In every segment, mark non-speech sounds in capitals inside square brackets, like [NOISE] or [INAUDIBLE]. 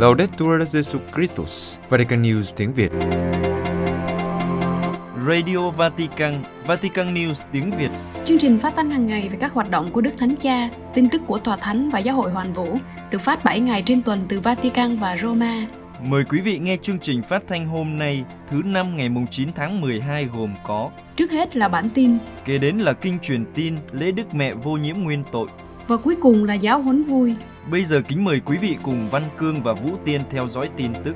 Laudetur Jesu Christus, Vatican News tiếng Việt. Radio Vatican, Vatican News tiếng Việt. Chương trình phát thanh hàng ngày về các hoạt động của Đức Thánh Cha, tin tức của Tòa Thánh và Giáo hội Hoàn Vũ được phát 7 ngày trên tuần từ Vatican và Roma. Mời quý vị nghe chương trình phát thanh hôm nay, thứ năm ngày 9 tháng 12 gồm có Trước hết là bản tin Kế đến là kinh truyền tin lễ Đức Mẹ vô nhiễm nguyên tội. và cuối cùng là giáo huấn vui. Bây giờ kính mời quý vị cùng Văn Cương và Vũ Tiên theo dõi tin tức.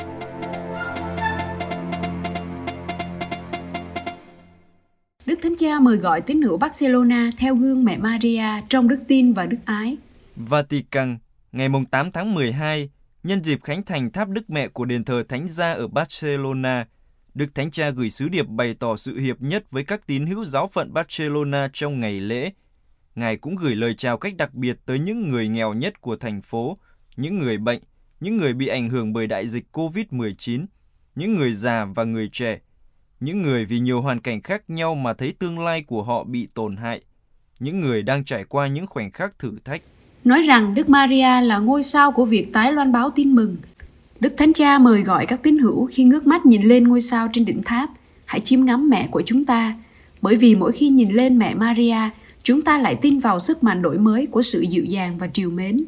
Đức Thánh Cha mời gọi tín hữu Barcelona theo gương mẹ Maria trong đức tin và đức ái. Vatican, ngày 8 tháng 12, nhân dịp khánh thành tháp Đức Mẹ của đền thờ Thánh Gia ở Barcelona, Đức Thánh Cha gửi sứ điệp bày tỏ sự hiệp nhất với các tín hữu giáo phận Barcelona trong ngày lễ. Ngài cũng gửi lời chào cách đặc biệt tới những người nghèo nhất của thành phố, những người bệnh, những người bị ảnh hưởng bởi đại dịch COVID-19, những người già và người trẻ, những người vì nhiều hoàn cảnh khác nhau mà thấy tương lai của họ bị tổn hại, những người đang trải qua những khoảnh khắc thử thách. Nói rằng Đức Maria là ngôi sao của việc tái loan báo tin mừng. Đức Thánh Cha mời gọi các tín hữu khi ngước mắt nhìn lên ngôi sao trên đỉnh tháp, hãy chiêm ngắm mẹ của chúng ta, bởi vì mỗi khi nhìn lên mẹ Maria, chúng ta lại tin vào sức mạnh đổi mới của sự dịu dàng và triều mến.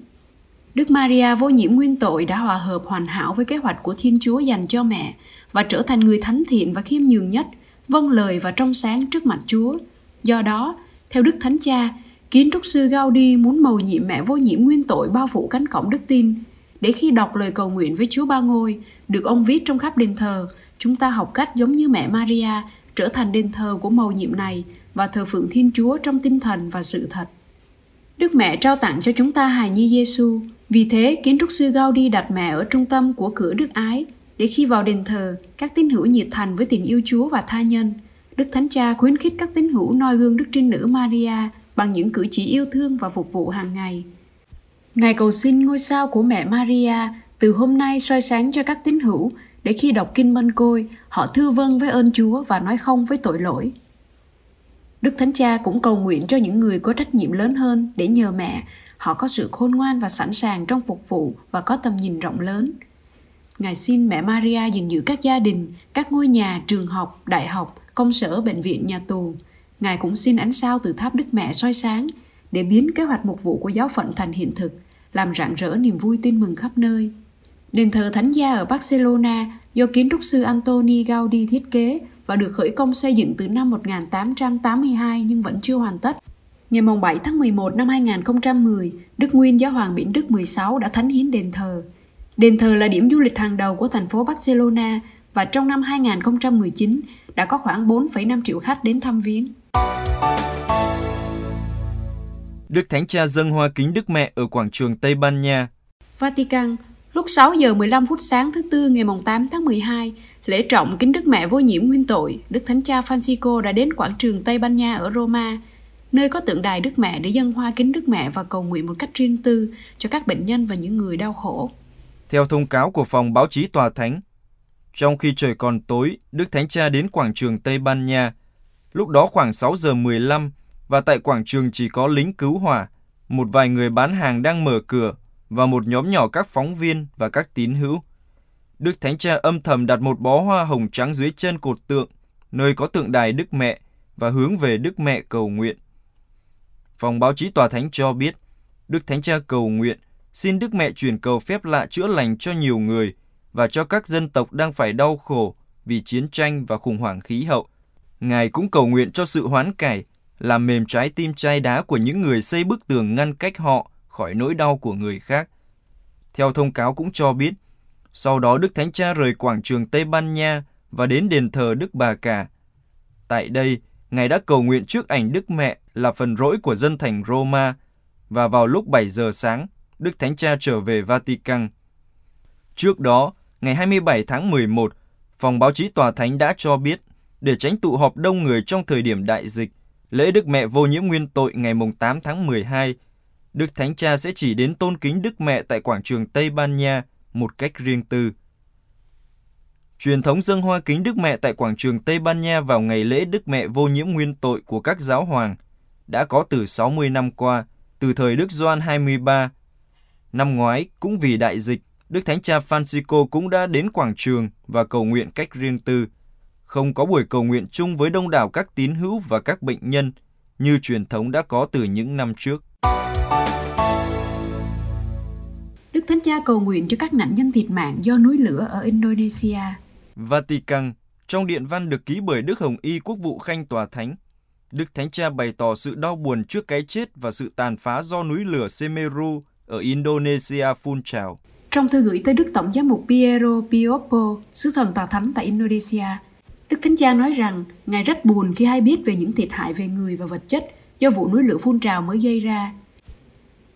Đức Maria vô nhiễm nguyên tội đã hòa hợp hoàn hảo với kế hoạch của Thiên Chúa dành cho mẹ và trở thành người thánh thiện và khiêm nhường nhất, vâng lời và trong sáng trước mặt Chúa. Do đó, theo Đức Thánh Cha, kiến trúc sư Gaudi muốn mầu nhiệm mẹ vô nhiễm nguyên tội bao phủ cánh cổng đức tin, để khi đọc lời cầu nguyện với Chúa Ba Ngôi, được ông viết trong khắp đền thờ, chúng ta học cách giống như mẹ Maria trở thành đền thờ của mầu nhiệm này và thờ phượng Thiên Chúa trong tinh thần và sự thật. Đức Mẹ trao tặng cho chúng ta hài nhi Giêsu. Vì thế, kiến trúc sư Gaudi đặt mẹ ở trung tâm của cửa đức ái, để khi vào đền thờ, các tín hữu nhiệt thành với tình yêu Chúa và tha nhân. Đức Thánh Cha khuyến khích các tín hữu noi gương Đức Trinh Nữ Maria bằng những cử chỉ yêu thương và phục vụ hàng ngày. Ngài cầu xin ngôi sao của mẹ Maria từ hôm nay soi sáng cho các tín hữu để khi đọc kinh mân côi, họ thư vâng với ơn Chúa và nói không với tội lỗi. Đức Thánh Cha cũng cầu nguyện cho những người có trách nhiệm lớn hơn để nhờ mẹ, họ có sự khôn ngoan và sẵn sàng trong phục vụ và có tầm nhìn rộng lớn. Ngài xin mẹ Maria gìn giữ các gia đình, các ngôi nhà, trường học, đại học, công sở, bệnh viện, nhà tù. Ngài cũng xin ánh sao từ tháp Đức Mẹ soi sáng để biến kế hoạch mục vụ của giáo phận thành hiện thực, làm rạng rỡ niềm vui tin mừng khắp nơi. Đền thờ Thánh Gia ở Barcelona do kiến trúc sư Antoni Gaudi thiết kế và được khởi công xây dựng từ năm 1882 nhưng vẫn chưa hoàn tất. Ngày 7 tháng 11 năm 2010, Đức Nguyên Giáo hoàng Biển Đức 16 đã thánh hiến đền thờ. Đền thờ là điểm du lịch hàng đầu của thành phố Barcelona và trong năm 2019 đã có khoảng 4,5 triệu khách đến thăm viếng. Đức Thánh Cha dâng hoa kính Đức Mẹ ở quảng trường Tây Ban Nha. Vatican, lúc 6 giờ 15 phút sáng thứ Tư ngày 8 tháng 12, lễ trọng kính Đức Mẹ vô nhiễm nguyên tội, Đức Thánh Cha Francisco đã đến quảng trường Tây Ban Nha ở Roma, nơi có tượng đài Đức Mẹ để dâng hoa kính Đức Mẹ và cầu nguyện một cách riêng tư cho các bệnh nhân và những người đau khổ. Theo thông cáo của phòng báo chí tòa thánh, trong khi trời còn tối, Đức Thánh Cha đến quảng trường Tây Ban Nha. Lúc đó khoảng 6 giờ 15 và tại quảng trường chỉ có lính cứu hỏa, một vài người bán hàng đang mở cửa và một nhóm nhỏ các phóng viên và các tín hữu. Đức Thánh Cha âm thầm đặt một bó hoa hồng trắng dưới chân cột tượng, nơi có tượng đài Đức Mẹ và hướng về Đức Mẹ cầu nguyện. Phòng báo chí tòa thánh cho biết, Đức Thánh Cha cầu nguyện xin Đức Mẹ truyền cầu phép lạ chữa lành cho nhiều người và cho các dân tộc đang phải đau khổ vì chiến tranh và khủng hoảng khí hậu. Ngài cũng cầu nguyện cho sự hoán cải, làm mềm trái tim chai đá của những người xây bức tường ngăn cách họ khỏi nỗi đau của người khác. Theo thông cáo cũng cho biết, sau đó Đức Thánh Cha rời quảng trường Tây Ban Nha và đến đền thờ Đức Bà Cả. Tại đây, Ngài đã cầu nguyện trước ảnh Đức Mẹ là phần rỗi của dân thành Roma và vào lúc 7 giờ sáng, Đức Thánh Cha trở về Vatican. Trước đó, ngày 27 tháng 11, phòng báo chí tòa thánh đã cho biết, để tránh tụ họp đông người trong thời điểm đại dịch, lễ Đức Mẹ vô nhiễm nguyên tội ngày 8 tháng 12, Đức Thánh Cha sẽ chỉ đến tôn kính Đức Mẹ tại quảng trường Tây Ban Nha một cách riêng tư. Truyền thống dâng hoa kính Đức Mẹ tại quảng trường Tây Ban Nha vào ngày lễ Đức Mẹ vô nhiễm nguyên tội của các giáo hoàng đã có từ 60 năm qua, từ thời Đức Doan 23. Năm ngoái, cũng vì đại dịch, Đức Thánh Cha Francisco cũng đã đến quảng trường và cầu nguyện cách riêng tư. Không có buổi cầu nguyện chung với đông đảo các tín hữu và các bệnh nhân như truyền thống đã có từ những năm trước. Đức Thánh Cha cầu nguyện cho các nạn nhân thiệt mạng do núi lửa ở Indonesia. Vatican, trong điện văn được ký bởi Đức Hồng Y Quốc vụ Khanh Tòa Thánh, Đức Thánh Cha bày tỏ sự đau buồn trước cái chết và sự tàn phá do núi lửa Semeru ở Indonesia phun trào. Trong thư gửi tới Đức Tổng giám mục Piero Pioppo, sứ thần tòa thánh tại Indonesia, Đức Thánh Cha nói rằng Ngài rất buồn khi hay biết về những thiệt hại về người và vật chất do vụ núi lửa phun trào mới gây ra.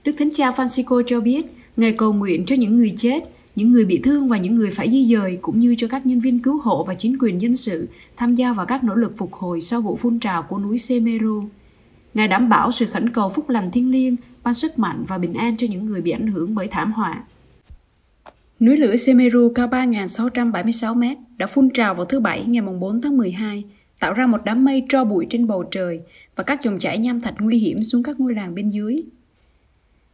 Đức Thánh Cha Francisco cho biết Ngài cầu nguyện cho những người chết, những người bị thương và những người phải di dời cũng như cho các nhân viên cứu hộ và chính quyền dân sự tham gia vào các nỗ lực phục hồi sau vụ phun trào của núi Semeru. Ngài đảm bảo sự khẩn cầu phúc lành thiêng liêng, ban sức mạnh và bình an cho những người bị ảnh hưởng bởi thảm họa. Núi lửa Semeru cao 3.676 mét đã phun trào vào thứ Bảy ngày 4 tháng 12, tạo ra một đám mây tro bụi trên bầu trời và các dòng chảy nham thạch nguy hiểm xuống các ngôi làng bên dưới.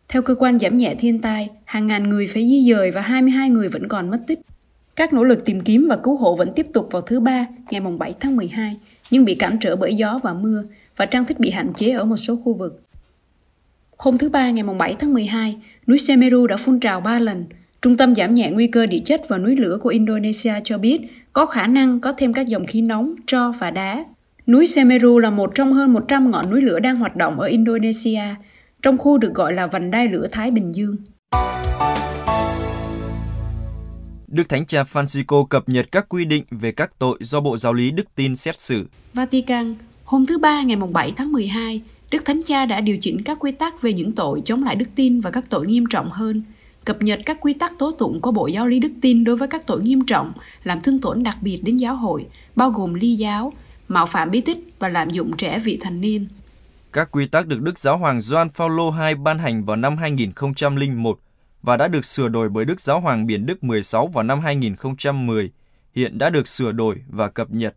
Theo cơ quan giảm nhẹ thiên tai, hàng ngàn người phải di dời và 22 người vẫn còn mất tích. Các nỗ lực tìm kiếm và cứu hộ vẫn tiếp tục vào thứ Ba, ngày 7 tháng 12, nhưng bị cản trở bởi gió và mưa và trang thiết bị hạn chế ở một số khu vực. Hôm thứ Ba ngày 7 tháng 12, núi Semeru đã phun trào 3 lần. Trung tâm giảm nhẹ nguy cơ địa chất và núi lửa của Indonesia cho biết có khả năng có thêm các dòng khí nóng, tro và đá. Núi Semeru là một trong hơn 100 ngọn núi lửa đang hoạt động ở Indonesia, trong khu được gọi là vành đai lửa Thái Bình Dương. Đức Thánh Cha Francisco cập nhật các quy định về các tội do Bộ Giáo lý Đức tin xét xử. Vatican, hôm thứ Ba ngày 7 tháng 12, Đức Thánh Cha đã điều chỉnh các quy tắc về những tội chống lại đức tin và các tội nghiêm trọng hơn, cập nhật các quy tắc tố tụng của Bộ Giáo lý Đức tin đối với các tội nghiêm trọng, làm thương tổn đặc biệt đến giáo hội, bao gồm ly giáo, mạo phạm bí tích và lạm dụng trẻ vị thành niên. Các quy tắc được Đức Giáo hoàng Gioan Phaolô II ban hành vào năm 2001 và đã được sửa đổi bởi Đức Giáo hoàng Biển Đức 16 vào năm 2010, hiện đã được sửa đổi và cập nhật.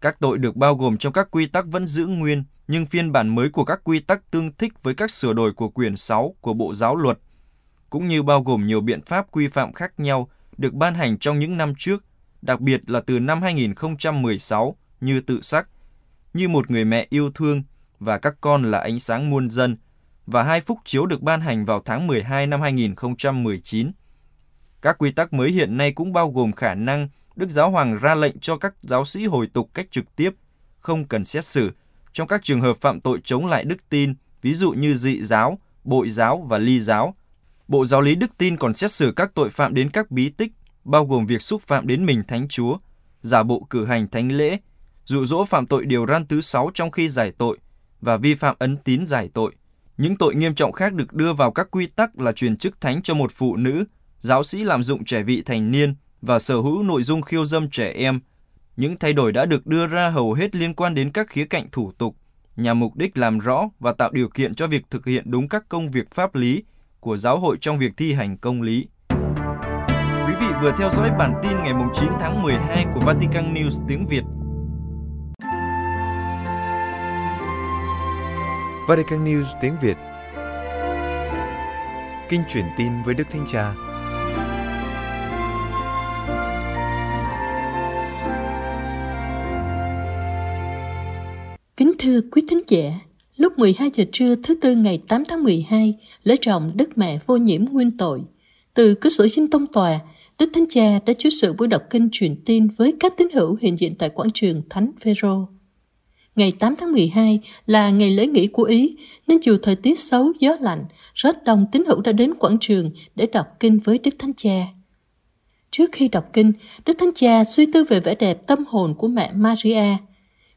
Các tội được bao gồm trong các quy tắc vẫn giữ nguyên, nhưng phiên bản mới của các quy tắc tương thích với các sửa đổi của quyển 6 của Bộ Giáo luật, cũng như bao gồm nhiều biện pháp quy phạm khác nhau được ban hành trong những năm trước, đặc biệt là từ năm 2016 như tự sắc, như một người mẹ yêu thương và các con là ánh sáng muôn dân, và hai phúc chiếu được ban hành vào tháng 12 năm 2019. Các quy tắc mới hiện nay cũng bao gồm khả năng Đức Giáo Hoàng ra lệnh cho các giáo sĩ hồi tục cách trực tiếp, không cần xét xử, trong các trường hợp phạm tội chống lại đức tin, ví dụ như dị giáo, bội giáo và ly giáo. Bộ Giáo lý Đức tin còn xét xử các tội phạm đến các bí tích, bao gồm việc xúc phạm đến mình Thánh Chúa, giả bộ cử hành thánh lễ, dụ dỗ phạm tội điều răn thứ sáu trong khi giải tội và vi phạm ấn tín giải tội. Những tội nghiêm trọng khác được đưa vào các quy tắc là truyền chức thánh cho một phụ nữ, giáo sĩ lạm dụng trẻ vị thành niên và sở hữu nội dung khiêu dâm trẻ em. Những thay đổi đã được đưa ra hầu hết liên quan đến các khía cạnh thủ tục, nhằm mục đích làm rõ và tạo điều kiện cho việc thực hiện đúng các công việc pháp lý của giáo hội trong việc thi hành công lý. Quý vị vừa theo dõi bản tin ngày 9 tháng 12 của Vatican News tiếng Việt Vatican News tiếng Việt Kinh truyền tin với Đức Thánh Cha Kính thưa quý thính giả, lúc 12 giờ trưa thứ Tư ngày 8 tháng 12, lễ trọng Đức Mẹ Vô Nhiễm Nguyên Tội. Từ cơ sở dinh tông tòa, Đức Thánh Cha đã chủ sự buổi đọc kinh truyền tin với các tín hữu hiện diện tại quảng trường Thánh Phêrô. Ngày 8 tháng 12 là ngày lễ nghỉ của Ý, nên dù thời tiết xấu, gió lạnh, rất đông tín hữu đã đến quảng trường để đọc kinh với Đức Thánh Cha. Trước khi đọc kinh, Đức Thánh Cha suy tư về vẻ đẹp tâm hồn của mẹ Maria.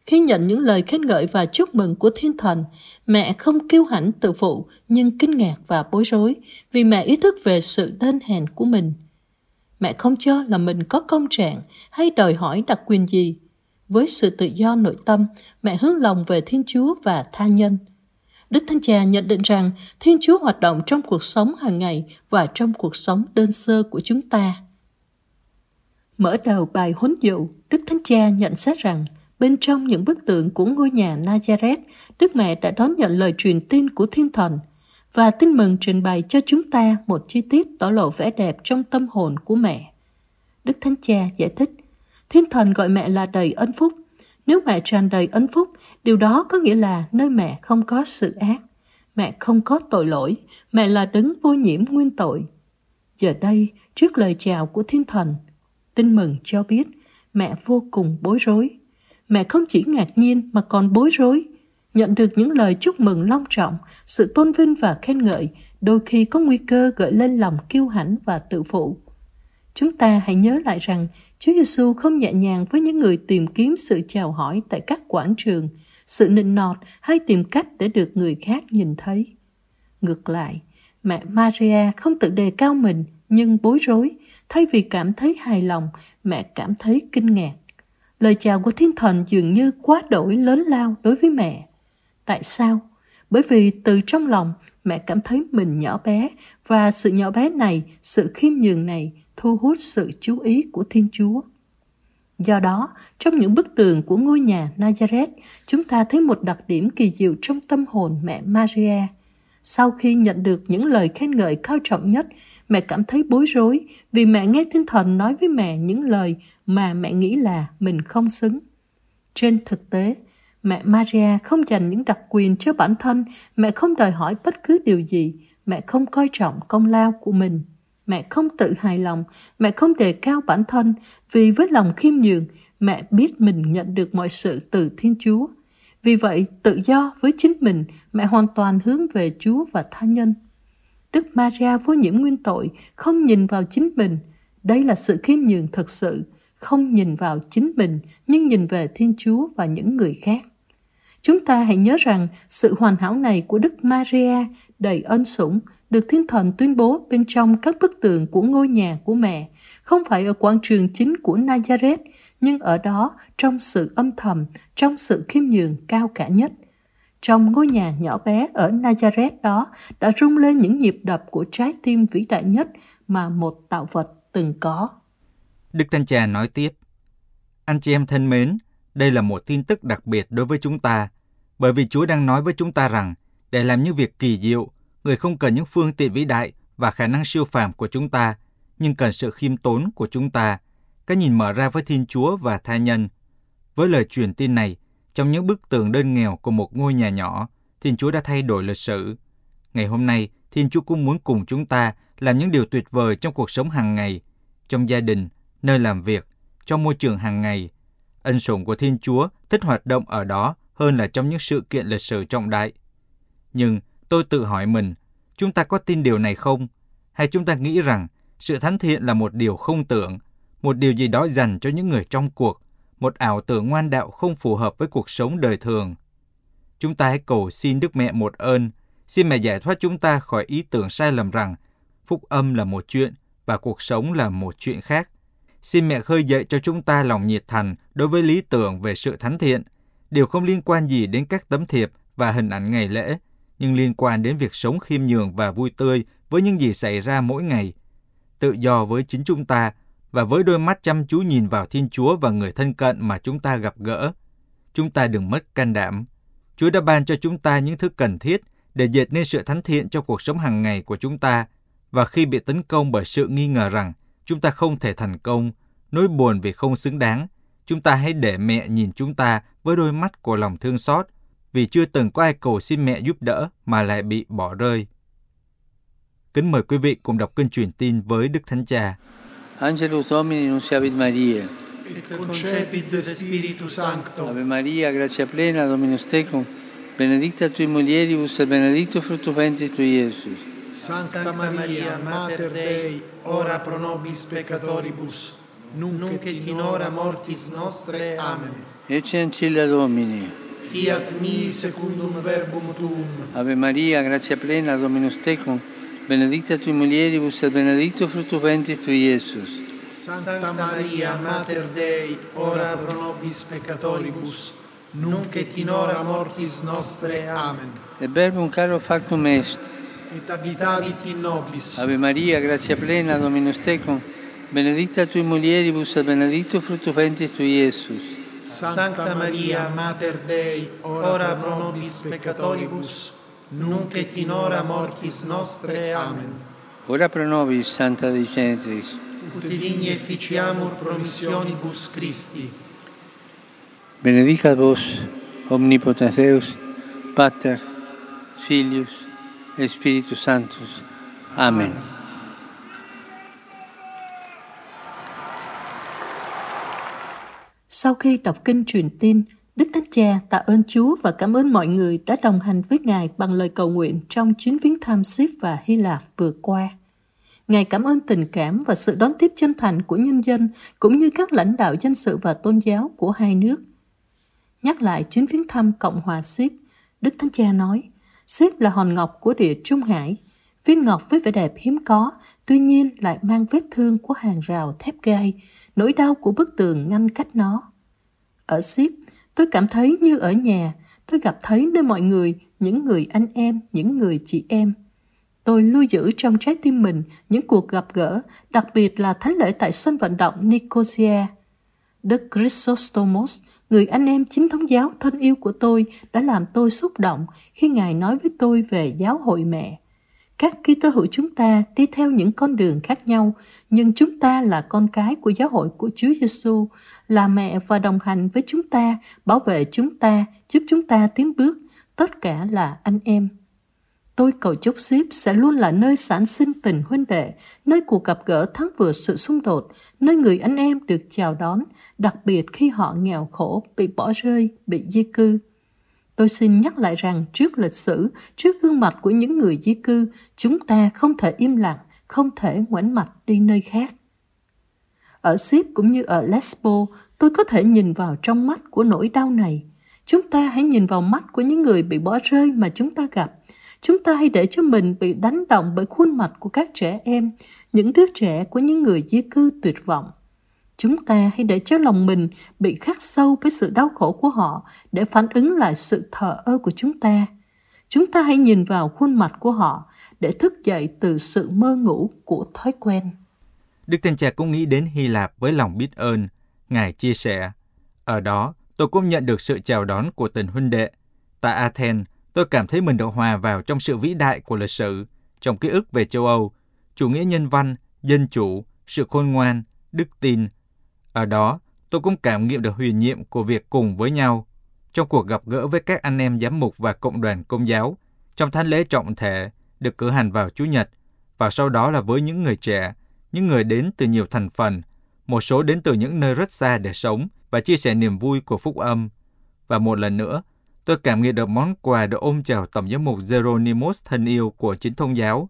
Khi nhận những lời khen ngợi và chúc mừng của thiên thần, mẹ không kiêu hãnh tự phụ nhưng kinh ngạc và bối rối vì mẹ ý thức về sự đơn hèn của mình. Mẹ không cho là mình có công trạng hay đòi hỏi đặc quyền gì, với sự tự do nội tâm, mẹ hướng lòng về Thiên Chúa và tha nhân. Đức Thánh Cha nhận định rằng Thiên Chúa hoạt động trong cuộc sống hàng ngày và trong cuộc sống đơn sơ của chúng ta. Mở đầu bài huấn dụ, Đức Thánh Cha nhận xét rằng bên trong những bức tượng của ngôi nhà Nazareth, Đức Mẹ đã đón nhận lời truyền tin của Thiên Thần và tin mừng trình bày cho chúng ta một chi tiết tỏ lộ vẻ đẹp trong tâm hồn của mẹ. Đức Thánh Cha giải thích, Thiên Thần gọi mẹ là đầy ân phúc. Nếu mẹ tràn đầy ân phúc, điều đó có nghĩa là nơi mẹ không có sự ác. Mẹ không có tội lỗi, mẹ là đấng vô nhiễm nguyên tội. Giờ đây, trước lời chào của Thiên Thần, tin mừng cho biết mẹ vô cùng bối rối. Mẹ không chỉ ngạc nhiên mà còn bối rối nhận được những lời chúc mừng long trọng, sự tôn vinh và khen ngợi, đôi khi có nguy cơ gợi lên lòng kiêu hãnh và tự phụ. Chúng ta hãy nhớ lại rằng Chúa Giêsu không nhẹ nhàng với những người tìm kiếm sự chào hỏi tại các quảng trường, sự nịnh nọt hay tìm cách để được người khác nhìn thấy. Ngược lại, mẹ Maria không tự đề cao mình nhưng bối rối, thay vì cảm thấy hài lòng, mẹ cảm thấy kinh ngạc. Lời chào của thiên thần dường như quá đổi lớn lao đối với mẹ. Tại sao? Bởi vì từ trong lòng mẹ cảm thấy mình nhỏ bé và sự nhỏ bé này, sự khiêm nhường này thu hút sự chú ý của Thiên Chúa. Do đó, trong những bức tường của ngôi nhà Nazareth, chúng ta thấy một đặc điểm kỳ diệu trong tâm hồn mẹ Maria. Sau khi nhận được những lời khen ngợi cao trọng nhất, mẹ cảm thấy bối rối vì mẹ nghe thiên thần nói với mẹ những lời mà mẹ nghĩ là mình không xứng. Trên thực tế, Mẹ Maria không dành những đặc quyền cho bản thân, mẹ không đòi hỏi bất cứ điều gì, mẹ không coi trọng công lao của mình. Mẹ không tự hài lòng, mẹ không đề cao bản thân, vì với lòng khiêm nhường, mẹ biết mình nhận được mọi sự từ Thiên Chúa. Vì vậy, tự do với chính mình, mẹ hoàn toàn hướng về Chúa và tha nhân. Đức Maria vô nhiễm nguyên tội, không nhìn vào chính mình. Đây là sự khiêm nhường thật sự, không nhìn vào chính mình, nhưng nhìn về Thiên Chúa và những người khác. Chúng ta hãy nhớ rằng sự hoàn hảo này của Đức Maria đầy ân sủng được thiên thần tuyên bố bên trong các bức tường của ngôi nhà của mẹ, không phải ở quảng trường chính của Nazareth, nhưng ở đó trong sự âm thầm, trong sự khiêm nhường cao cả nhất. Trong ngôi nhà nhỏ bé ở Nazareth đó đã rung lên những nhịp đập của trái tim vĩ đại nhất mà một tạo vật từng có. Đức Thanh Trà nói tiếp, Anh chị em thân mến, đây là một tin tức đặc biệt đối với chúng ta bởi vì Chúa đang nói với chúng ta rằng, để làm những việc kỳ diệu, người không cần những phương tiện vĩ đại và khả năng siêu phàm của chúng ta, nhưng cần sự khiêm tốn của chúng ta, cái nhìn mở ra với Thiên Chúa và tha nhân. Với lời truyền tin này, trong những bức tường đơn nghèo của một ngôi nhà nhỏ, Thiên Chúa đã thay đổi lịch sử. Ngày hôm nay, Thiên Chúa cũng muốn cùng chúng ta làm những điều tuyệt vời trong cuộc sống hàng ngày, trong gia đình, nơi làm việc, trong môi trường hàng ngày. Ân sủng của Thiên Chúa thích hoạt động ở đó hơn là trong những sự kiện lịch sử trọng đại. Nhưng tôi tự hỏi mình, chúng ta có tin điều này không? Hay chúng ta nghĩ rằng sự thánh thiện là một điều không tưởng, một điều gì đó dành cho những người trong cuộc, một ảo tưởng ngoan đạo không phù hợp với cuộc sống đời thường? Chúng ta hãy cầu xin Đức Mẹ một ơn, xin mẹ giải thoát chúng ta khỏi ý tưởng sai lầm rằng phúc âm là một chuyện và cuộc sống là một chuyện khác. Xin mẹ khơi dậy cho chúng ta lòng nhiệt thành đối với lý tưởng về sự thánh thiện – điều không liên quan gì đến các tấm thiệp và hình ảnh ngày lễ, nhưng liên quan đến việc sống khiêm nhường và vui tươi với những gì xảy ra mỗi ngày. Tự do với chính chúng ta và với đôi mắt chăm chú nhìn vào Thiên Chúa và người thân cận mà chúng ta gặp gỡ. Chúng ta đừng mất can đảm. Chúa đã ban cho chúng ta những thứ cần thiết để dệt nên sự thánh thiện cho cuộc sống hàng ngày của chúng ta. Và khi bị tấn công bởi sự nghi ngờ rằng chúng ta không thể thành công, nỗi buồn vì không xứng đáng, chúng ta hãy để mẹ nhìn chúng ta với đôi mắt của lòng thương xót, vì chưa từng có ai cầu xin mẹ giúp đỡ mà lại bị bỏ rơi. Kính mời quý vị cùng đọc kênh truyền tin với Đức Thánh Cha. Angelus Domini nunciavit Maria. et concepit de Spiritu Sancto. Ave Maria, gratia plena, Dominus tecum, benedicta tui mulieribus et benedictus fructus ventris tui, Iesus. Sancta Maria, Mater Dei, ora pro nobis peccatoribus, nunc et in hora mortis nostre. Amen. Ecce ancilla Domini. Fiat mi secundum verbum tuum. Ave Maria, gratia plena, Dominus tecum, benedicta tui mulieribus et benedictus fructus ventris tui, Iesus. Sancta Maria, Mater Dei, ora pro nobis peccatoribus, nunc et in hora mortis nostre. Amen. Et verbum caro factum est. Et habitavit in nobis. Ave Maria, gratia plena, Dominus tecum, benedicta tui mulieribus et benedictus fructus ventris tui, Iesus. Sancta Maria, Mater Dei, ora pro nobis peccatoribus, nunc et in hora mortis nostre. Amen. Ora pro nobis, Santa Dei Genitrix, ut digni efficiamur promissionibus Christi. Benedicat vos, omnipotens Deus, Pater, Filius, et Spiritus Sanctus. Amen. Amen. Sau khi đọc kinh truyền tin, Đức Thánh Cha tạ ơn Chúa và cảm ơn mọi người đã đồng hành với Ngài bằng lời cầu nguyện trong chuyến viếng thăm Ship và Hy Lạp vừa qua. Ngài cảm ơn tình cảm và sự đón tiếp chân thành của nhân dân cũng như các lãnh đạo dân sự và tôn giáo của hai nước. Nhắc lại chuyến viếng thăm Cộng hòa Ship, Đức Thánh Cha nói, Ship là hòn ngọc của địa Trung Hải, viên ngọc với vẻ đẹp hiếm có, tuy nhiên lại mang vết thương của hàng rào thép gai, nỗi đau của bức tường ngăn cách nó. Ở Ship, tôi cảm thấy như ở nhà, tôi gặp thấy nơi mọi người, những người anh em, những người chị em. Tôi lưu giữ trong trái tim mình những cuộc gặp gỡ, đặc biệt là thánh lễ tại sân vận động Nicosia. Đức Chrysostomos, người anh em chính thống giáo thân yêu của tôi, đã làm tôi xúc động khi Ngài nói với tôi về giáo hội mẹ. Các Kitô hữu chúng ta đi theo những con đường khác nhau, nhưng chúng ta là con cái của giáo hội của Chúa Giêsu, là mẹ và đồng hành với chúng ta, bảo vệ chúng ta, giúp chúng ta tiến bước, tất cả là anh em. Tôi cầu chúc ship sẽ luôn là nơi sản sinh tình huynh đệ, nơi cuộc gặp gỡ thắng vừa sự xung đột, nơi người anh em được chào đón, đặc biệt khi họ nghèo khổ, bị bỏ rơi, bị di cư. Tôi xin nhắc lại rằng trước lịch sử, trước gương mặt của những người di cư, chúng ta không thể im lặng, không thể ngoảnh mặt đi nơi khác. Ở Ship cũng như ở Lesbo, tôi có thể nhìn vào trong mắt của nỗi đau này. Chúng ta hãy nhìn vào mắt của những người bị bỏ rơi mà chúng ta gặp. Chúng ta hãy để cho mình bị đánh động bởi khuôn mặt của các trẻ em, những đứa trẻ của những người di cư tuyệt vọng. Chúng ta hãy để cho lòng mình bị khắc sâu với sự đau khổ của họ để phản ứng lại sự thờ ơ của chúng ta. Chúng ta hãy nhìn vào khuôn mặt của họ để thức dậy từ sự mơ ngủ của thói quen. Đức thanh trà cũng nghĩ đến Hy Lạp với lòng biết ơn. Ngài chia sẻ, ở đó tôi cũng nhận được sự chào đón của tình huynh đệ. Tại Athens, tôi cảm thấy mình được hòa vào trong sự vĩ đại của lịch sử, trong ký ức về châu Âu, chủ nghĩa nhân văn, dân chủ, sự khôn ngoan, đức tin. Ở đó, tôi cũng cảm nghiệm được huyền nhiệm của việc cùng với nhau. Trong cuộc gặp gỡ với các anh em giám mục và cộng đoàn công giáo, trong thánh lễ trọng thể, được cử hành vào Chủ nhật, và sau đó là với những người trẻ, những người đến từ nhiều thành phần, một số đến từ những nơi rất xa để sống và chia sẻ niềm vui của phúc âm. Và một lần nữa, tôi cảm nghiệm được món quà được ôm chào Tổng giám mục Geronimus thân yêu của chính thông giáo.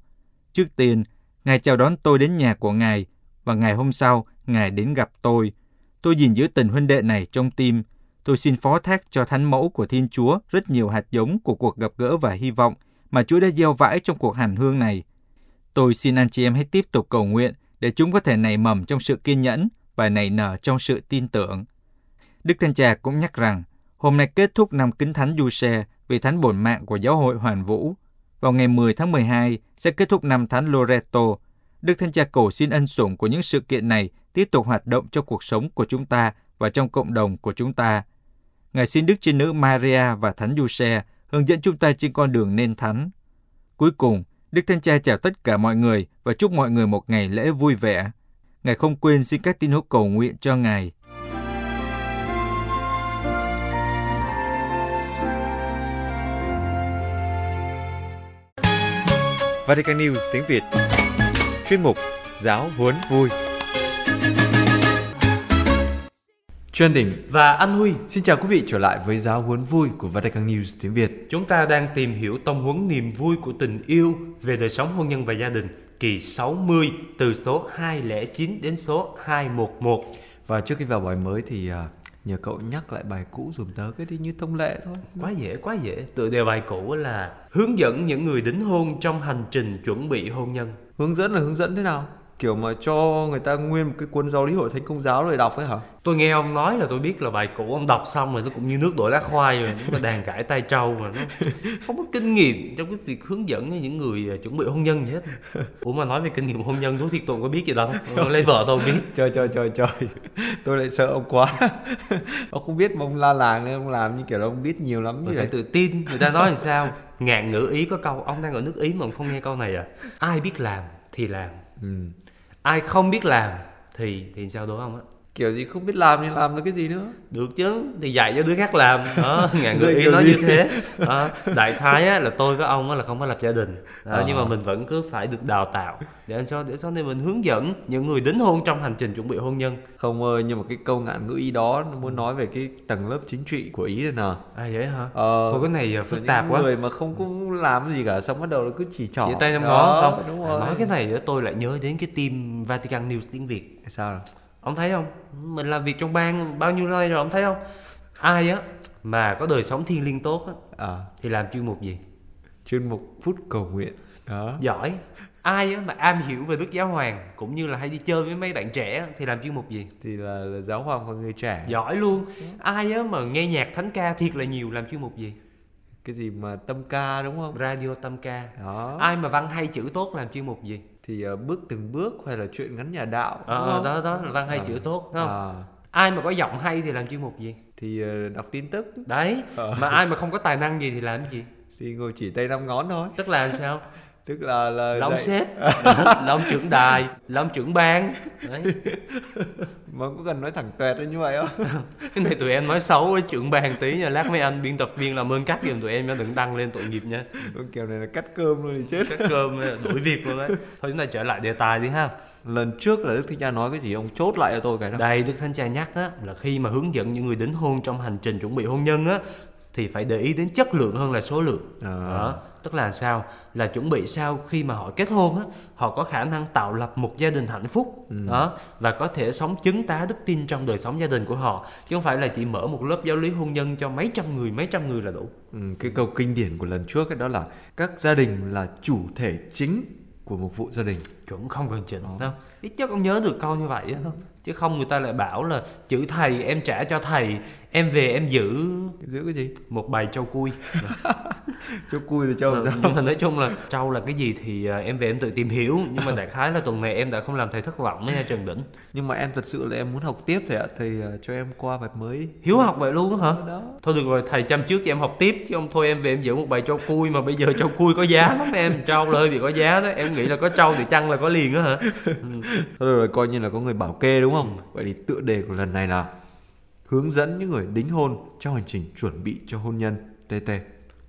Trước tiên, Ngài chào đón tôi đến nhà của Ngài, và ngày hôm sau, Ngài đến gặp tôi. Tôi gìn giữ tình huynh đệ này trong tim. Tôi xin phó thác cho thánh mẫu của Thiên Chúa rất nhiều hạt giống của cuộc gặp gỡ và hy vọng mà Chúa đã gieo vãi trong cuộc hành hương này. Tôi xin anh chị em hãy tiếp tục cầu nguyện để chúng có thể nảy mầm trong sự kiên nhẫn và nảy nở trong sự tin tưởng. Đức Thanh Cha cũng nhắc rằng, hôm nay kết thúc năm kính thánh Du Xe vì thánh bổn mạng của giáo hội Hoàn Vũ. Vào ngày 10 tháng 12 sẽ kết thúc năm thánh Loreto. Đức Thanh Cha cầu xin ân sủng của những sự kiện này tiếp tục hoạt động trong cuộc sống của chúng ta và trong cộng đồng của chúng ta. Ngài xin Đức Trinh Nữ Maria và Thánh Giuse hướng dẫn chúng ta trên con đường nên thánh. Cuối cùng, Đức Thanh Cha chào tất cả mọi người và chúc mọi người một ngày lễ vui vẻ. Ngài không quên xin các tín hữu cầu nguyện cho Ngài. Vatican News tiếng Việt Chuyên mục Giáo huấn vui Trần Đình và anh Huy. Xin chào quý vị trở lại với giáo huấn vui của Vatican News tiếng Việt. Chúng ta đang tìm hiểu tông huấn niềm vui của tình yêu về đời sống hôn nhân và gia đình kỳ 60 từ số 209 đến số 211. Và trước khi vào bài mới thì à, nhờ cậu nhắc lại bài cũ dùm tớ cái đi như thông lệ thôi. Quá dễ, quá dễ. Tựa đề bài cũ là hướng dẫn những người đính hôn trong hành trình chuẩn bị hôn nhân. Hướng dẫn là hướng dẫn thế nào? Kiểu mà cho người ta nguyên một cái cuốn giáo lý hội thánh công giáo rồi đọc ấy hả? Tôi nghe ông nói là tôi biết là bài cũ ông đọc xong rồi nó cũng như nước đổ lá khoai rồi, [LAUGHS] nó đàn cải tay trâu mà nó không có kinh nghiệm trong cái việc hướng dẫn những người à, chuẩn bị hôn nhân gì hết. [LAUGHS] Ủa mà nói về kinh nghiệm hôn nhân, Thú Thiệt tôi có biết gì đâu. Ông lấy vợ tôi biết. [LAUGHS] Trời trời trời trời Tôi lại sợ ông quá Ông không biết mà ông la làng nên ông làm như kiểu là ông biết nhiều lắm như vậy phải tự tin, người ta nói làm sao? ngạn ngữ ý có câu ông đang ở nước ý mà ông không nghe câu này à ai biết làm thì làm ừ. ai không biết làm thì thì sao đúng không á kiểu gì không biết làm thì làm được cái gì nữa. Được chứ thì dạy cho đứa khác làm. [LAUGHS] Đó ngàn người ý nói như thế. Đó. đại khái á, là tôi với ông á, là không có lập gia đình. Đó, Ờ. nhưng mà mình vẫn cứ phải được đào tạo. Để sao để sau này mình hướng dẫn những người đính hôn trong hành trình chuẩn bị hôn nhân. Không ơi nhưng mà cái câu ngạn ngữ ý đó muốn nói về cái tầng lớp chính trị của ý này nè. À vậy hả? Ờ, thôi cái này à, phức tạp quá. người mà không có làm gì cả xong bắt đầu cứ chỉ trỏ. Chỉ tay Đó, ngón không? đúng À, rồi. nói cái này tôi lại nhớ đến cái team Vatican News tiếng Việt. Sao? nào? Ông thấy không? Mình làm việc trong bang bao nhiêu nay rồi ông thấy không? Ai á mà có đời sống thiên liêng tốt á à. thì làm chuyên mục gì? Chuyên mục phút cầu nguyện đó. Giỏi. Ai á mà am hiểu về đức giáo hoàng cũng như là hay đi chơi với mấy bạn trẻ thì làm chuyên mục gì? Thì là, là giáo hoàng và người trẻ. Giỏi luôn. Ai á mà nghe nhạc thánh ca thiệt là nhiều làm chuyên mục gì? Cái gì mà tâm ca đúng không? Radio tâm ca. Đó. Ai mà văn hay chữ tốt làm chuyên mục gì thì ờ, bước từng bước hay là chuyện ngắn nhà đạo đúng ờ không? đó đó là văn hay Ờ. chữ tốt đúng không? À, ai mà có giọng hay thì làm chuyên mục gì? Thì ờ, đọc tin tức. Đấy Ờ. mà ai mà không có tài năng gì thì làm gì? Thì ngồi chỉ tay năm ngón thôi. Tức là sao [LAUGHS] tức là là dạy- sếp là ông trưởng đài là ông trưởng ban. Đấy. Mà có cần nói thẳng tuẹt như vậy không? [LAUGHS] Cái này tụi em nói xấu với trưởng ban tí nha. Lát mấy anh biên tập viên làm ơn cắt giùm tụi em nha. Đừng đăng lên tội nghiệp nha. Kiểu này là cắt cơm luôn thì chết. Cắt cơm đuổi việc luôn đấy. Thôi chúng ta trở lại đề tài đi ha. Lần trước là đức thánh cha nói cái gì? Ông chốt lại cho tôi cái đó. Đây đức thánh cha nhắc á là khi mà hướng dẫn những người đính hôn trong hành trình chuẩn bị hôn nhân á thì phải để ý đến chất lượng hơn là số lượng. À. đó tức là sao? Là chuẩn bị sao khi mà họ kết hôn á họ có khả năng tạo lập một gia đình hạnh phúc. Ừ. đó và có thể sống chứng tá đức tin trong đời sống gia đình của họ chứ không phải là chỉ mở một lớp giáo lý hôn nhân cho mấy trăm người mấy trăm người là đủ. Ừ, cái câu kinh điển của lần trước ấy đó là các gia đình là chủ thể chính của một vụ gia đình. Chuẩn không cần chỉnh đâu. Ít nhất ông nhớ được câu như vậy không chứ không người ta lại bảo là chữ thầy em trả cho thầy em về em giữ giữ cái gì? một bài châu cui. [LAUGHS] Cho cui là cho Ờ, sao? nhưng mà nói chung là trâu là cái gì thì à, em về em tự tìm hiểu. Nhưng mà đại khái là tuần này em đã không làm thầy thất vọng nha Trần Đỉnh nhưng mà em thật sự là em muốn học tiếp thầy ạ. Thầy ờ, cho em qua bài mới. Hiếu học vậy luôn hả? Đó. Thôi được rồi thầy chăm trước cho em học tiếp chứ không thôi em về em giữ một bài trâu cui mà bây giờ trâu cui có giá lắm em. Trâu là hơi bị có giá đó em nghĩ là có trâu thì chăng là có liền á hả? Ừ. Thôi rồi coi như là có người bảo kê đúng không? Vậy thì tựa đề của lần này là hướng dẫn những người đính hôn trong hành trình chuẩn bị cho hôn nhân. TT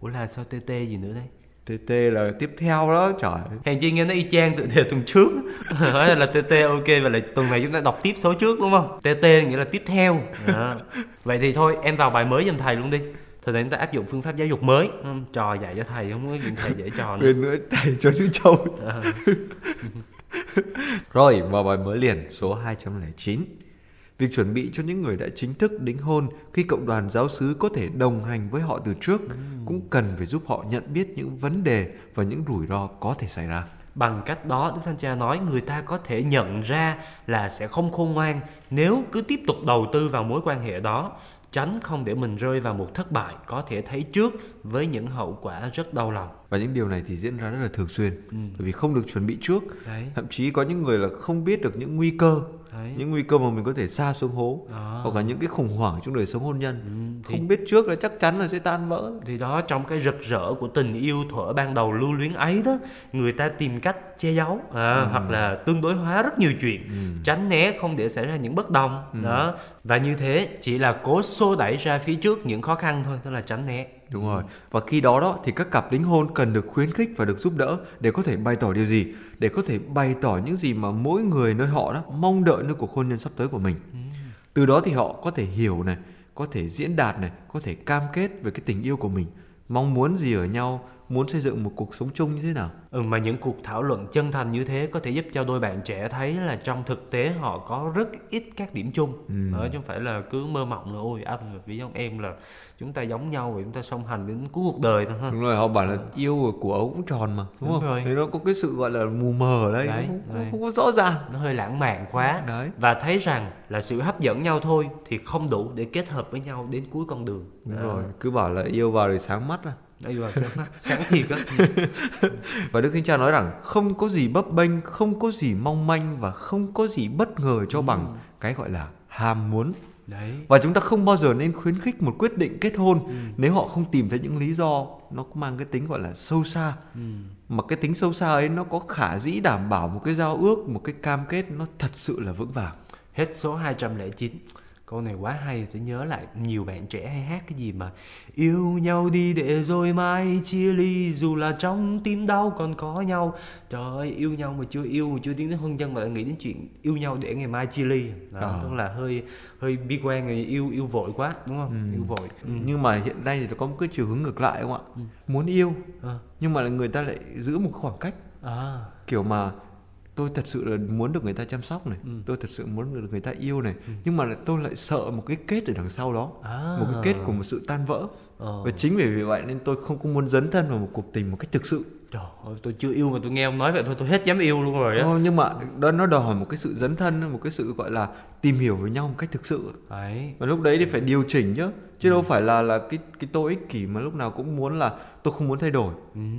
ủa là sao TT gì nữa đây? TT là tiếp theo đó trời Hèn chi nghe nó y chang tự đề tuần trước. [LAUGHS] Hỏi là TT ok Và là tuần này chúng ta đọc tiếp số trước đúng không? TT nghĩa là tiếp theo. Đó. Vậy thì thôi em vào bài mới giùm thầy luôn đi. Thời này chúng ta áp dụng phương pháp giáo dục mới. Ừ, Trò dạy cho thầy không có chuyện thầy dạy trò nữa. Quên nữa thầy cho chữ châu. À. [LAUGHS] rồi vào bài mới liền số 209 Việc chuẩn bị cho những người đã chính thức đính hôn khi cộng đoàn giáo xứ có thể đồng hành với họ từ trước cũng cần phải giúp họ nhận biết những vấn đề và những rủi ro có thể xảy ra. Bằng cách đó Đức Thanh Cha nói người ta có thể nhận ra là sẽ không khôn ngoan Nếu cứ tiếp tục đầu tư vào mối quan hệ đó Tránh không để mình rơi vào một thất bại có thể thấy trước với những hậu quả rất đau lòng Và những điều này thì diễn ra rất là thường xuyên Ừ. bởi vì không được chuẩn bị trước. Đấy, Thậm chí có những người là không biết được những nguy cơ, đấy. những nguy cơ mà mình có thể xa xuống hố Đó. hoặc là những cái khủng hoảng trong đời sống hôn nhân. Ừ, thì Không biết trước là chắc chắn là sẽ tan vỡ. Thì đó trong cái rực rỡ của tình yêu thuở ban đầu lưu luyến ấy đó Người ta tìm cách che giấu à, Hoặc là tương đối hóa rất nhiều chuyện Tránh né không để xảy ra những bất đồng đó Và như thế chỉ là cố xô đẩy ra phía trước những khó khăn thôi Tức là tránh né Đúng rồi. Và khi đó đó thì các cặp đính hôn cần được khuyến khích và được giúp đỡ để có thể bày tỏ điều gì, để có thể bày tỏ những gì mà mỗi người nơi họ đó mong đợi nơi cuộc hôn nhân sắp tới của mình. Từ đó thì họ có thể hiểu này, có thể diễn đạt này, có thể cam kết về cái tình yêu của mình, mong muốn gì ở nhau, muốn xây dựng một cuộc sống chung như thế nào. ừ, Mà những cuộc thảo luận chân thành như thế Có thể giúp cho đôi bạn trẻ thấy là trong thực tế họ có rất ít các điểm chung đó, Chứ không phải là cứ mơ mộng là Ôi anh với ông em là chúng ta giống nhau Và chúng ta song hành đến cuối cuộc đời thôi ha Đúng rồi, họ bảo là yêu của ấu cũng tròn mà, đúng, Đúng không? rồi. Thế nó có cái sự gọi là mù mờ ở đây, Đấy, không, đấy. không có rõ ràng. nó hơi lãng mạn quá Đấy. và thấy rằng là sự hấp dẫn nhau thôi thì không đủ để kết hợp với nhau đến cuối con đường Đúng Đó. rồi, cứ bảo là yêu vào rồi sáng mắt à. Đây là sáng, sáng thiệt á. [LAUGHS] Và Đức Thánh Cha nói rằng không có gì bấp bênh, không có gì mong manh và không có gì bất ngờ cho bằng cái gọi là ham muốn. Đấy. Và chúng ta không bao giờ nên khuyến khích một quyết định kết hôn nếu họ không tìm thấy những lý do nó mang cái tính gọi là sâu xa. Mà cái tính sâu xa ấy nó có khả dĩ đảm bảo một cái giao ước một cái cam kết nó thật sự là vững vàng. Hết số 209 Câu này quá hay sẽ nhớ lại nhiều bạn trẻ hay hát cái gì mà Yêu nhau đi để rồi mai chia ly Dù là trong tim đau còn có nhau Trời ơi yêu nhau mà chưa yêu mà chưa tiến đến hôn nhân mà lại nghĩ đến chuyện yêu nhau để ngày mai chia ly Đó, Ờ. Tức là hơi hơi bi quan người yêu yêu vội quá đúng không? Yêu vội ừ. nhưng mà hiện nay thì có một cái chiều hướng ngược lại không ạ muốn yêu À. nhưng mà người ta lại giữ một khoảng cách À, kiểu mà tôi thật sự là muốn được người ta chăm sóc này. Tôi thật sự muốn được người ta yêu này. Nhưng mà tôi lại sợ một cái kết ở đằng sau đó. À. một cái kết của một sự tan vỡ. Ờ. và chính vì vì vậy nên tôi không có muốn dấn thân vào một cuộc tình một cách thực sự. Trời ơi tôi chưa yêu mà tôi nghe ông nói vậy thôi tôi hết dám yêu luôn rồi á. Ờ, nhưng mà đó nó đòi hỏi một cái sự dấn thân một cái sự gọi là tìm hiểu với nhau một cách thực sự. Đấy và lúc đấy thì phải điều chỉnh chứ chứ đâu phải là là cái cái tôi ích kỷ mà lúc nào cũng muốn là tôi không muốn thay đổi.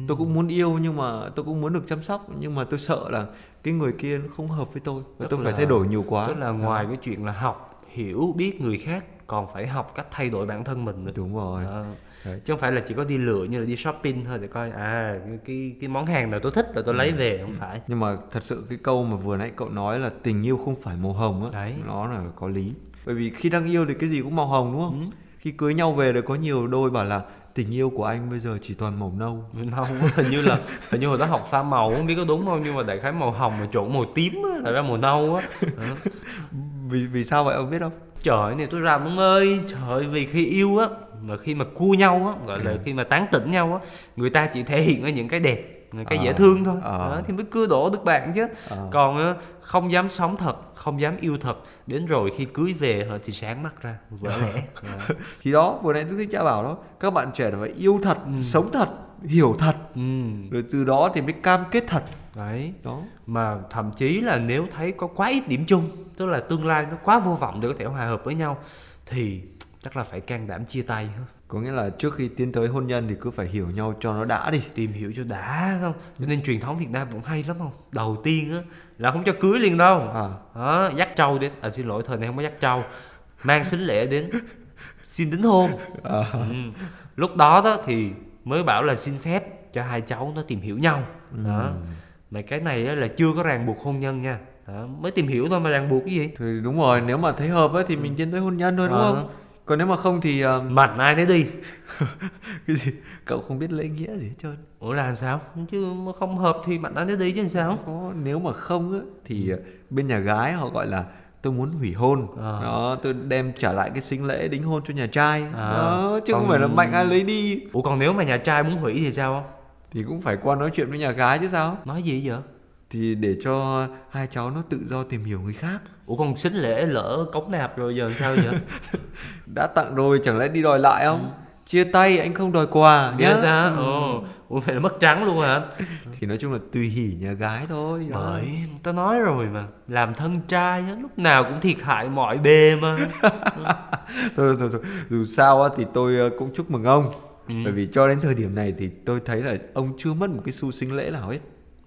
Tôi cũng muốn yêu nhưng mà tôi cũng muốn được chăm sóc. Nhưng mà tôi sợ là cái người kia nó không hợp với tôi và Tức tôi phải là- thay đổi nhiều quá. Tức là ngoài cái chuyện là học hiểu biết người khác còn phải học cách thay đổi bản thân mình nữa. Đúng rồi. Đó. Đấy. chứ không phải là chỉ có đi lựa như là đi shopping thôi để coi à cái cái, món hàng nào tôi thích là tôi lấy về không phải. Nhưng mà thật sự cái câu mà vừa nãy cậu nói là tình yêu không phải màu hồng á nó là có lý. Bởi vì khi đang yêu thì cái gì cũng màu hồng đúng không? Khi cưới nhau về thì có nhiều đôi bảo là tình yêu của anh bây giờ chỉ toàn màu nâu. Không hình như là hình như hồi đó học pha màu không biết có đúng không nhưng mà đại khái màu hồng mà trộn màu tím á, là ra màu nâu á. Vì vì sao vậy ông biết không? Trời này tôi rằm ông ơi. Trời vì khi yêu á mà khi mà cua nhau á gọi là khi mà tán tỉnh nhau á người ta chỉ thể hiện ở những cái đẹp cái Ờ, dễ thương thôi. Ờ. Đó, thì mới cưa đổ được bạn chứ. Còn á, không dám sống thật không dám yêu thật đến rồi khi cưới về thì sáng mắt ra vỡ lẽ. Đó. [LAUGHS] thì đó vừa nãy tôi cha bảo đó các bạn trẻ phải yêu thật sống thật hiểu thật. Ừ. rồi từ đó thì mới cam kết thật. Đấy. Đó. Mà thậm chí là nếu thấy có quá ít điểm chung tức là tương lai nó quá vô vọng để có thể hòa hợp với nhau thì chắc là phải can đảm chia tay ha. Có nghĩa là trước khi tiến tới hôn nhân thì cứ phải hiểu nhau cho nó đã đi. Tìm hiểu cho đã không? Cho nên truyền thống Việt Nam cũng hay lắm không? Đầu tiên á là không cho cưới liền đâu. À. đó, dắt trâu đến. À xin lỗi thời này không có dắt trâu. Mang sính lễ đến. [LAUGHS] Xin đính hôn. À. ừ. lúc đó đó thì mới bảo là xin phép cho hai cháu nó tìm hiểu nhau. Đó. Mà cái này á, là chưa có ràng buộc hôn nhân nha. Đó. mới tìm hiểu thôi mà ràng buộc cái gì? Thì đúng rồi nếu mà thấy hợp ấy thì mình tiến tới hôn nhân thôi đúng Ờ. không còn nếu mà không thì um, mạnh ai nấy đi. [LAUGHS] Cái gì? Cậu không biết lễ nghĩa gì hết trơn. Ủa là sao? Chứ mà không hợp thì mạnh ai nấy đi chứ sao? Có nếu mà không á thì uh, bên nhà gái họ gọi là tôi muốn hủy hôn. Ờ. đó tôi đem trả lại cái sinh lễ đính hôn cho nhà trai. À, đó chứ không còn- phải là mạnh ai lấy đi. Ủa còn nếu mà nhà trai muốn hủy thì sao? Không thì cũng phải qua nói chuyện với nhà gái chứ sao? Nói gì vậy? Thì để cho hai cháu nó tự do tìm hiểu người khác. Ủa còn xính lễ lỡ cống nạp rồi giờ sao vậy [LAUGHS] đã tặng rồi chẳng lẽ đi đòi lại không? Chia tay anh không đòi quà nhá. ra ồ ủa phải là mất trắng luôn hả? Thì nói chung là tùy hỉ nhà gái thôi. Bởi tao nói rồi mà làm thân trai á, lúc nào cũng thiệt hại mọi bề mà. Thôi, [LAUGHS] thôi, thôi, thôi. dù sao á, thì tôi ờ, cũng chúc mừng ông. Ừ. bởi vì cho đến thời điểm này thì tôi thấy là ông chưa mất một cái xu sinh lễ nào hết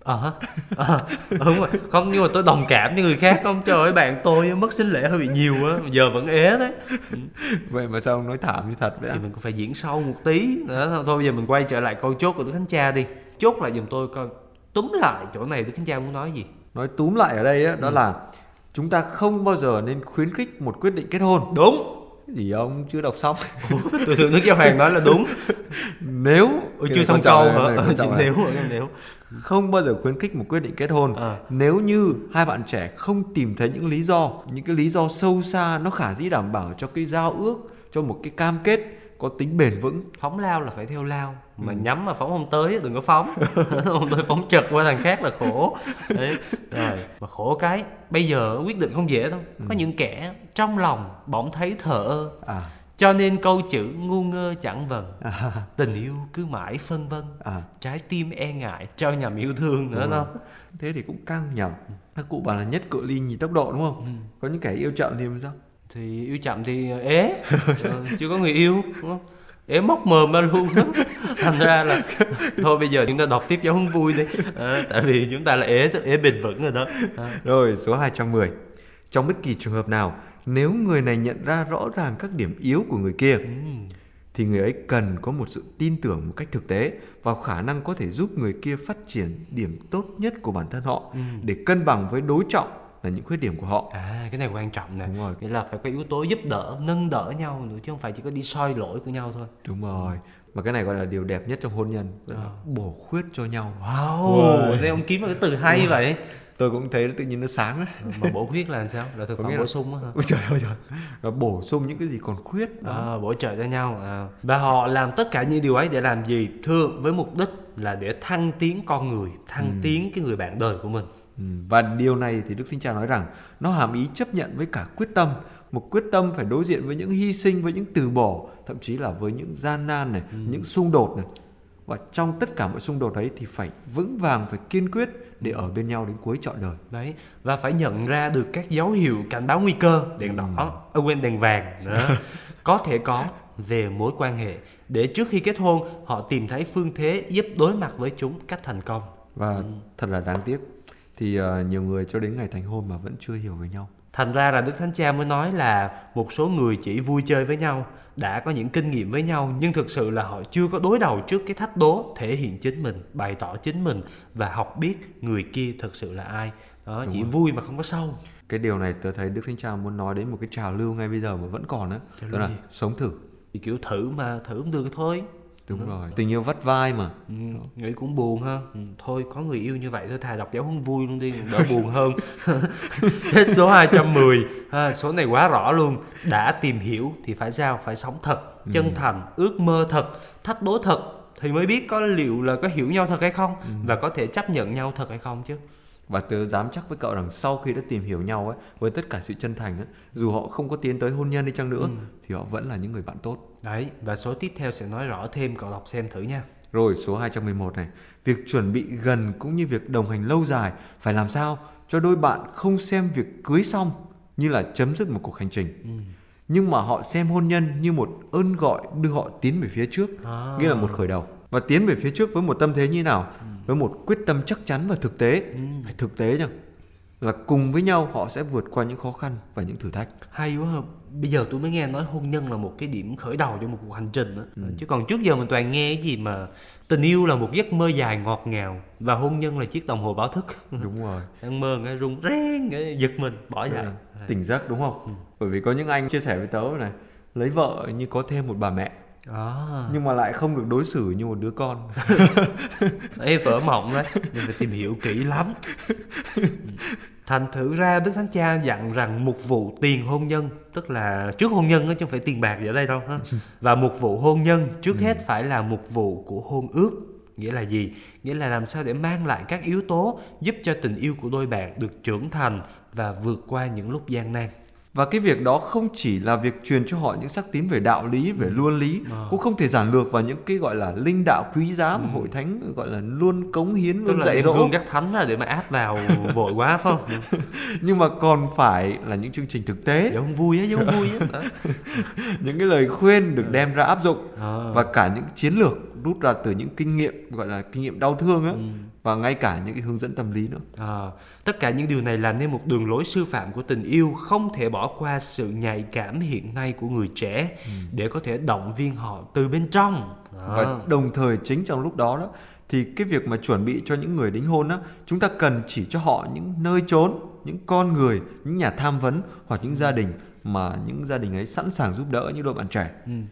ờ à, đúng rồi. Không nhưng mà tôi đồng cảm với người khác không trời ơi bạn tôi mất xính lễ hơi bị nhiều á. Giờ vẫn ế đấy. Vậy mà sao ông nói thảm như thật vậy thì mình cũng phải diễn sâu một tí. Đó thôi bây giờ mình quay trở lại câu chốt của đức thánh cha đi. Chốt lại giùm tôi coi. Túm lại chỗ này đức thánh cha muốn nói gì? Nói túm lại ở đây á, Ừ. đó là chúng ta không bao giờ nên khuyến khích một quyết định kết hôn. Đúng. Gì ông chưa đọc xong? [LAUGHS] Tôi tưởng đức giáo hoàng nói là đúng. Nếu Ủa, chưa xong câu hả? Ờ, nếu nếu không bao giờ khuyến khích một quyết định kết hôn. Ờ. nếu như hai bạn trẻ không tìm thấy những lý do những cái lý do sâu xa nó khả dĩ đảm bảo cho cái giao ước cho một cái cam kết có tính bền vững. Phóng lao là phải theo lao mà nhắm mà phóng không tới đừng có phóng. [LAUGHS] [LAUGHS] Không tới phóng chật qua thằng khác là khổ. Đấy rồi mà khổ cái bây giờ quyết định không dễ đâu. Có những kẻ trong lòng bỗng thấy thờ ơ. À cho nên câu chữ ngu ngơ chẳng vần. À, tình yêu cứ mãi phân vân. À. Trái tim e ngại trao nhầm yêu thương nữa không? Thế thì cũng căng nhở các cụ bảo là nhất cự ly nhì tốc độ đúng không? Ừ. có những kẻ yêu chậm thì làm sao? Thì yêu chậm thì ế. Ờ, chưa có người yêu đúng không? Ế móc mồm ra luôn [LAUGHS] thành ra là thôi bây giờ chúng ta đọc tiếp giáo huấn vui đi. Ờ, tại vì chúng ta là ế ế bền vững rồi đó. Ờ. rồi số 210 trong bất kỳ trường hợp nào nếu người này nhận ra rõ ràng các điểm yếu của người kia Ừ. thì người ấy cần có một sự tin tưởng một cách thực tế vào khả năng có thể giúp người kia phát triển điểm tốt nhất của bản thân họ Ừ. để cân bằng với đối trọng là những khuyết điểm của họ. À cái này quan trọng nè Đúng rồi. Nghĩa là phải có yếu tố giúp đỡ, nâng đỡ nhau nữa Chứ không phải chỉ có đi soi lỗi của nhau thôi Đúng rồi. Mà cái này gọi là điều đẹp nhất trong hôn nhân, là bổ khuyết cho nhau. Wow, Wow. Thế ông kiếm một cái từ hay vậy Tôi cũng thấy tự nhiên nó sáng. Mà bổ khuyết là làm sao? Là thực phẩm bổ là- sung á? Ôi trời ơi trời. Nó bổ sung những cái gì còn khuyết. Đó. À, bổ trợ cho nhau à. Và họ làm tất cả những điều ấy để làm gì? Thưa với mục đích là để thăng tiến con người Thăng tiến cái người bạn đời của mình Ừ, Và điều này thì Đức Thánh Cha nói rằng nó hàm ý chấp nhận với cả quyết tâm, một quyết tâm phải đối diện với những hy sinh, với những từ bỏ, thậm chí là với những gian nan này, những xung đột này. Và trong tất cả mọi xung đột ấy thì phải vững vàng, phải kiên quyết để ở bên nhau đến cuối trọn đời. Đấy Và phải nhận ra được các dấu hiệu cảnh báo nguy cơ Đèn đỏ, à, quên đèn vàng đó. [LAUGHS] Có thể có về mối quan hệ Để trước khi kết hôn Họ tìm thấy phương thế giúp đối mặt với chúng cách thành công Và thật là đáng tiếc thì ờ, nhiều người cho đến ngày thành hôn mà vẫn chưa hiểu về nhau. Thành ra là Đức Thánh Cha mới nói là một số người chỉ vui chơi với nhau, đã có những kinh nghiệm với nhau nhưng thực sự là họ chưa có đối đầu trước cái thách đố thể hiện chính mình, bày tỏ chính mình và học biết người kia thực sự là ai. Đó, chỉ vui mà không có sâu. Cái điều này tôi thấy Đức Thánh Cha muốn nói đến một cái trào lưu ngay bây giờ mà vẫn còn á, lưu là gì? sống thử. Thì kiểu thử mà thử không được thôi. Đúng rồi. Tình yêu vắt vai mà. Ừ, nghĩ cũng buồn ha. Ừ, thôi có người yêu như vậy thôi thà đọc giáo huấn vui luôn đi [LAUGHS] đỡ buồn hơn. [LAUGHS] Hết số 210 ha, số này quá rõ luôn. Đã tìm hiểu thì phải sao phải sống thật chân thành ước mơ thật thách đố thật thì mới biết có liệu là có hiểu nhau thật hay không và có thể chấp nhận nhau thật hay không chứ Và tớ dám chắc với cậu rằng sau khi đã tìm hiểu nhau ấy, với tất cả sự chân thành ấy, dù họ không có tiến tới hôn nhân đi chăng nữa, thì họ vẫn là những người bạn tốt. đấy và số tiếp theo sẽ nói rõ thêm cậu đọc xem thử nha Rồi số 211 này, việc chuẩn bị gần cũng như việc đồng hành lâu dài phải làm sao cho đôi bạn không xem việc cưới xong như là chấm dứt một cuộc hành trình. Nhưng mà họ xem hôn nhân như một ơn gọi đưa họ tiến về phía trước, À. nghĩa là một khởi đầu. Và tiến về phía trước với một tâm thế như nào? Với một quyết tâm chắc chắn và thực tế, phải thực tế nhá. Là cùng với nhau họ sẽ vượt qua những khó khăn và những thử thách. hay quá ha. bây giờ tôi mới nghe nói hôn nhân là một cái điểm khởi đầu cho một cuộc hành trình đó. chứ còn trước giờ mình toàn nghe cái gì mà tình yêu là một giấc mơ dài ngọt ngào và hôn nhân là chiếc đồng hồ báo thức [LAUGHS] Đúng rồi. đang mơ cái rung cái giật mình bỏ dậy Tỉnh giấc đúng không? Bởi vì có những anh chia sẻ với tớ này, lấy vợ như có thêm một bà mẹ à, nhưng mà lại không được đối xử như một đứa con. [LAUGHS] ê vỡ mộng đấy. Nên phải tìm hiểu kỹ lắm. Thành thử ra đức thánh cha dặn rằng mục vụ tiền hôn nhân tức là trước hôn nhân á, chứ không phải tiền bạc gì ở đây đâu ha. [LAUGHS] Và mục vụ hôn nhân trước hết phải là mục vụ của hôn ước. Nghĩa là gì? Nghĩa là làm sao để mang lại các yếu tố giúp cho tình yêu của đôi bạn được trưởng thành và vượt qua những lúc gian nan Và cái việc đó không chỉ là việc truyền cho họ những sắc tín về đạo lý, về luân lý, cũng không thể giản lược vào những cái gọi là linh đạo quý giá mà hội thánh gọi là luôn cống hiến, tức luôn là dạy dỗ. gương các thánh ra để mà áp vào [LAUGHS] vội quá phải không? [LAUGHS] Nhưng mà còn phải là những chương trình thực tế, không vui á, không vui á. [LAUGHS] Những cái lời khuyên được đem ra áp dụng À. và cả những chiến lược rút ra từ những kinh nghiệm gọi là kinh nghiệm đau thương á và ngay cả những cái hướng dẫn tâm lý nữa. À, tất cả những điều này làm nên một đường lối sư phạm của tình yêu không thể bỏ qua sự nhạy cảm hiện nay của người trẻ để có thể động viên họ từ bên trong. Đó. và đồng thời chính trong lúc đó đó thì cái việc mà chuẩn bị cho những người đính hôn á chúng ta cần chỉ cho họ những nơi trốn những con người những nhà tham vấn hoặc những gia đình mà những gia đình ấy sẵn sàng giúp đỡ những đôi bạn trẻ.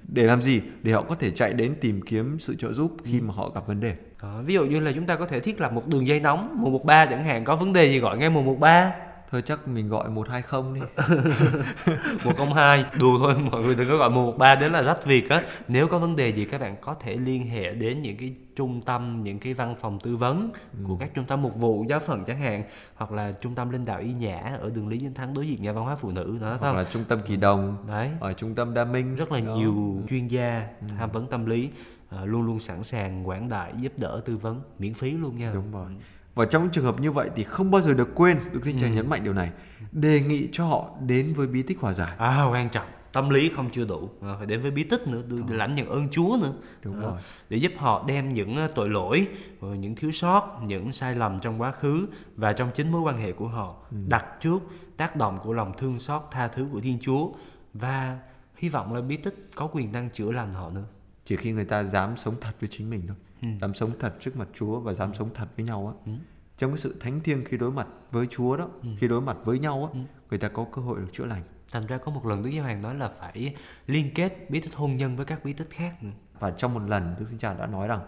Để làm gì? Để họ có thể chạy đến tìm kiếm sự trợ giúp khi mà họ gặp vấn đề. Đó, ví dụ như là chúng ta có thể thiết lập một đường dây nóng 113 chẳng hạn có vấn đề gì gọi ngay 113 thôi chắc mình gọi 120 đi. [LAUGHS] 102 đùa thôi mọi người đừng có gọi 113 đến là rách việc á. Nếu có vấn đề gì các bạn có thể liên hệ đến những cái trung tâm những cái văn phòng tư vấn của các trung tâm mục vụ giáo phận chẳng hạn hoặc là trung tâm linh đạo y nhã ở đường Lý Chính Thắng đối diện nhà văn hóa phụ nữ đó hoặc không? là trung tâm kỳ đồng đấy. ở trung tâm đa minh rất là Đó. nhiều chuyên gia tham vấn tâm lý à, luôn luôn sẵn sàng quảng đại giúp đỡ tư vấn miễn phí luôn nha. Đúng rồi. Và trong những trường hợp như vậy thì không bao giờ được quên, Đức Thánh Cha nhấn mạnh điều này, đề nghị cho họ đến với bí tích hòa giải. à quan trọng tâm lý không chưa đủ à, phải đến với bí tích nữa để lãnh nhận ơn Chúa nữa Đúng Đó. rồi. để giúp họ đem những ờ, tội lỗi rồi những thiếu sót những sai lầm trong quá khứ và trong chính mối quan hệ của họ Ừ. đặt trước tác động của lòng thương xót tha thứ của Thiên Chúa và hy vọng là bí tích có quyền năng chữa lành họ nữa chỉ khi người ta dám sống thật với chính mình thôi Ừ. dám sống thật trước mặt Chúa và dám sống thật với nhau á. Trong cái sự thánh thiêng khi đối mặt với Chúa đó Ừ. khi đối mặt với nhau á người ta có cơ hội được chữa lành. Thành ra có một lần Đức Giáo Hoàng nói là phải liên kết bí tích hôn nhân với các bí tích khác nữa. Và trong một lần Đức Thánh Cha đã nói rằng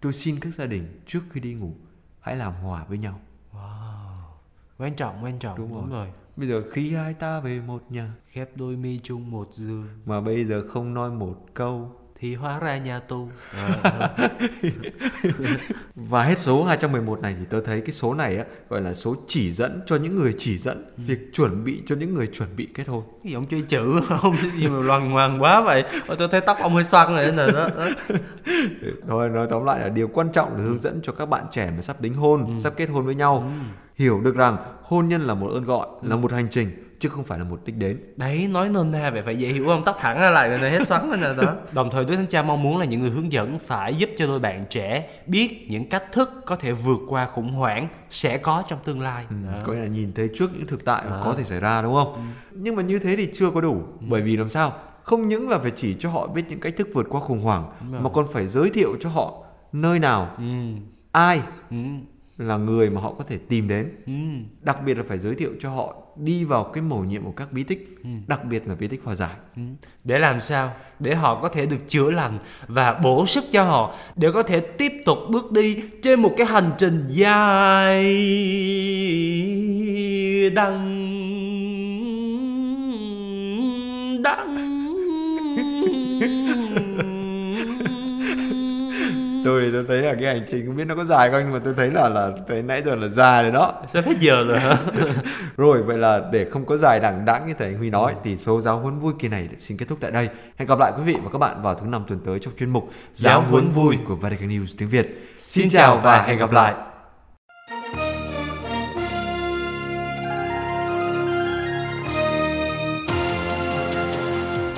tôi xin các gia đình trước khi đi ngủ hãy làm hòa với nhau. Quan trọng quan trọng. Đúng đúng, rồi. rồi. bây giờ khi hai ta về một nhà khép đôi mi chung một giường. mà bây giờ không nói một câu thì hóa ra nhà à, [LAUGHS] Và hết số 211 này thì tôi thấy cái số này á gọi là số chỉ dẫn cho những người chỉ dẫn Ừ. việc chuẩn bị cho những người chuẩn bị kết hôn. cái ông chơi chữ [LAUGHS] không cái gì mà loằng ngoằng quá vậy Ôi, tôi thấy tóc ông hơi xoăn rồi nè đó, đó. Thôi nói tóm lại là điều quan trọng là hướng dẫn cho các bạn trẻ mà sắp đính hôn, Ừ. sắp kết hôn với nhau hiểu được rằng hôn nhân là một ơn gọi, là một hành trình chứ không phải là một đích đến. đấy nói nôm na vậy phải dễ hiểu không tóc thẳng ra lại rồi này hết xoắn rồi nè đó [LAUGHS] đồng thời đức thánh cha mong muốn là những người hướng dẫn phải giúp cho đôi bạn trẻ biết những cách thức có thể vượt qua khủng hoảng sẽ có trong tương lai Đó. Có nghĩa là nhìn thấy trước những thực tại mà có thể xảy ra đúng không? Nhưng mà như thế thì chưa có đủ, bởi vì làm sao? Không những là phải chỉ cho họ biết những cách thức vượt qua khủng hoảng rồi. mà còn phải giới thiệu cho họ nơi nào, ừ ai ừ là người mà họ có thể tìm đến. Ừ. Đặc biệt là phải giới thiệu cho họ đi vào cái mầu nhiệm của các bí tích đặc biệt là bí tích hòa giải. Ừ. để làm sao? Để họ có thể được chữa lành và bổ sức cho họ để có thể tiếp tục bước đi trên một cái hành trình dài đằng tôi thì tôi thấy là cái hành trình không biết nó có dài không nhưng mà tôi thấy là là tới nãy giờ là dài rồi đó. Sắp hết giờ rồi hả? [LAUGHS] Rồi vậy là để không có dài đằng đẵng như thầy Anh Huy nói thì số giáo huấn vui kỳ này xin kết thúc tại đây. Hẹn gặp lại quý vị và các bạn vào thứ năm tuần tới trong chuyên mục giáo huấn vui của Vatican News tiếng Việt. Xin chào và hẹn gặp lại